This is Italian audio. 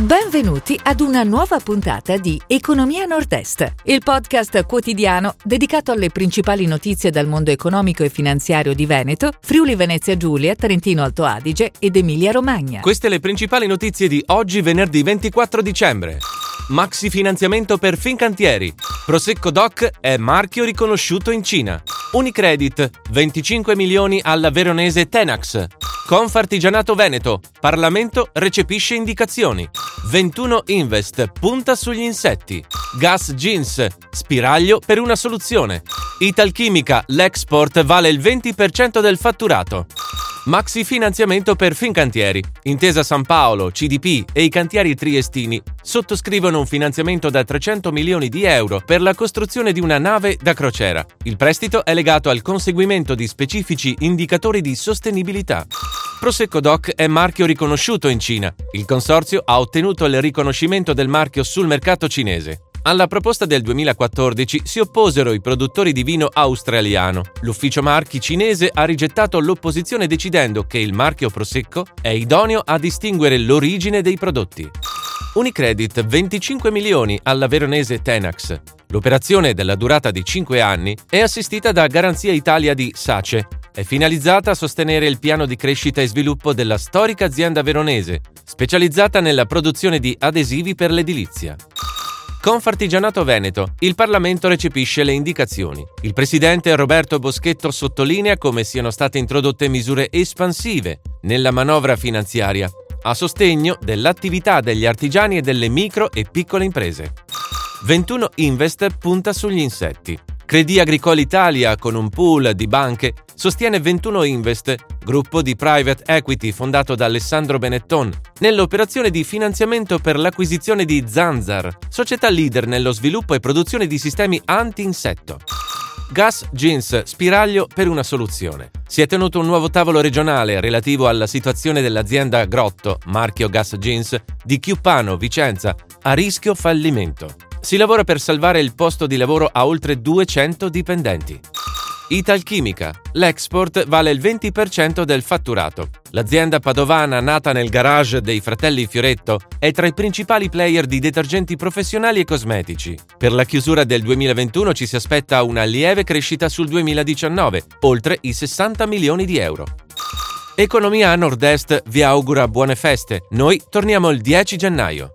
Benvenuti ad una nuova puntata di Economia Nord-Est, il podcast quotidiano dedicato alle principali notizie dal mondo economico e finanziario di Veneto, Friuli Venezia Giulia, Trentino Alto Adige ed Emilia Romagna. Queste le principali notizie di oggi, venerdì 24 dicembre. Maxi finanziamento per Fincantieri. Prosecco Doc è marchio riconosciuto in Cina. Unicredit, 25 milioni alla veronese Tenax. Confartigianato Veneto. Parlamento recepisce indicazioni. 21 Invest punta sugli insetti. Gas Jeans, spiraglio per una soluzione. Italchimica, l'export vale il 20% del fatturato. Maxi finanziamento per Fincantieri. Intesa San Paolo, CDP e i cantieri triestini sottoscrivono un finanziamento da 300 milioni di euro per la costruzione di una nave da crociera. Il prestito è legato al conseguimento di specifici indicatori di sostenibilità. Prosecco Doc è marchio riconosciuto in Cina. Il consorzio ha ottenuto il riconoscimento del marchio sul mercato cinese. Alla proposta del 2014 si opposero i produttori di vino australiano. L'ufficio marchi cinese ha rigettato l'opposizione decidendo che il marchio Prosecco è idoneo a distinguere l'origine dei prodotti. Unicredit 25 milioni alla veronese Tenax. L'operazione della durata di 5 anni è assistita da Garanzia Italia di Sace. È finalizzata a sostenere il piano di crescita e sviluppo della storica azienda veronese, specializzata nella produzione di adesivi per l'edilizia. Confartigianato Veneto. Il Parlamento recepisce le indicazioni. Il presidente Roberto Boschetto sottolinea come siano state introdotte misure espansive nella manovra finanziaria a sostegno dell'attività degli artigiani e delle micro e piccole imprese. 21 Invest punta sugli insetti. Credi Agricole Italia, con un pool di banche, sostiene 21 Invest, gruppo di private equity fondato da Alessandro Benetton, nell'operazione di finanziamento per l'acquisizione di Zanzar, società leader nello sviluppo e produzione di sistemi anti-insetto. Gas Jeans Spiraglio per una soluzione. Si è tenuto un nuovo tavolo regionale relativo alla situazione dell'azienda Grotto, marchio Gas Jeans, di Chiuppano, Vicenza, a rischio fallimento. Si lavora per salvare il posto di lavoro a oltre 200 dipendenti. Italchimica. L'export vale il 20% del fatturato. L'azienda padovana, nata nel garage dei fratelli Fioretto, è tra i principali player di detergenti professionali e cosmetici. Per la chiusura del 2021 ci si aspetta una lieve crescita sul 2019, oltre i 60 milioni di euro. Economia Nord-Est vi augura buone feste. Noi torniamo il 10 gennaio.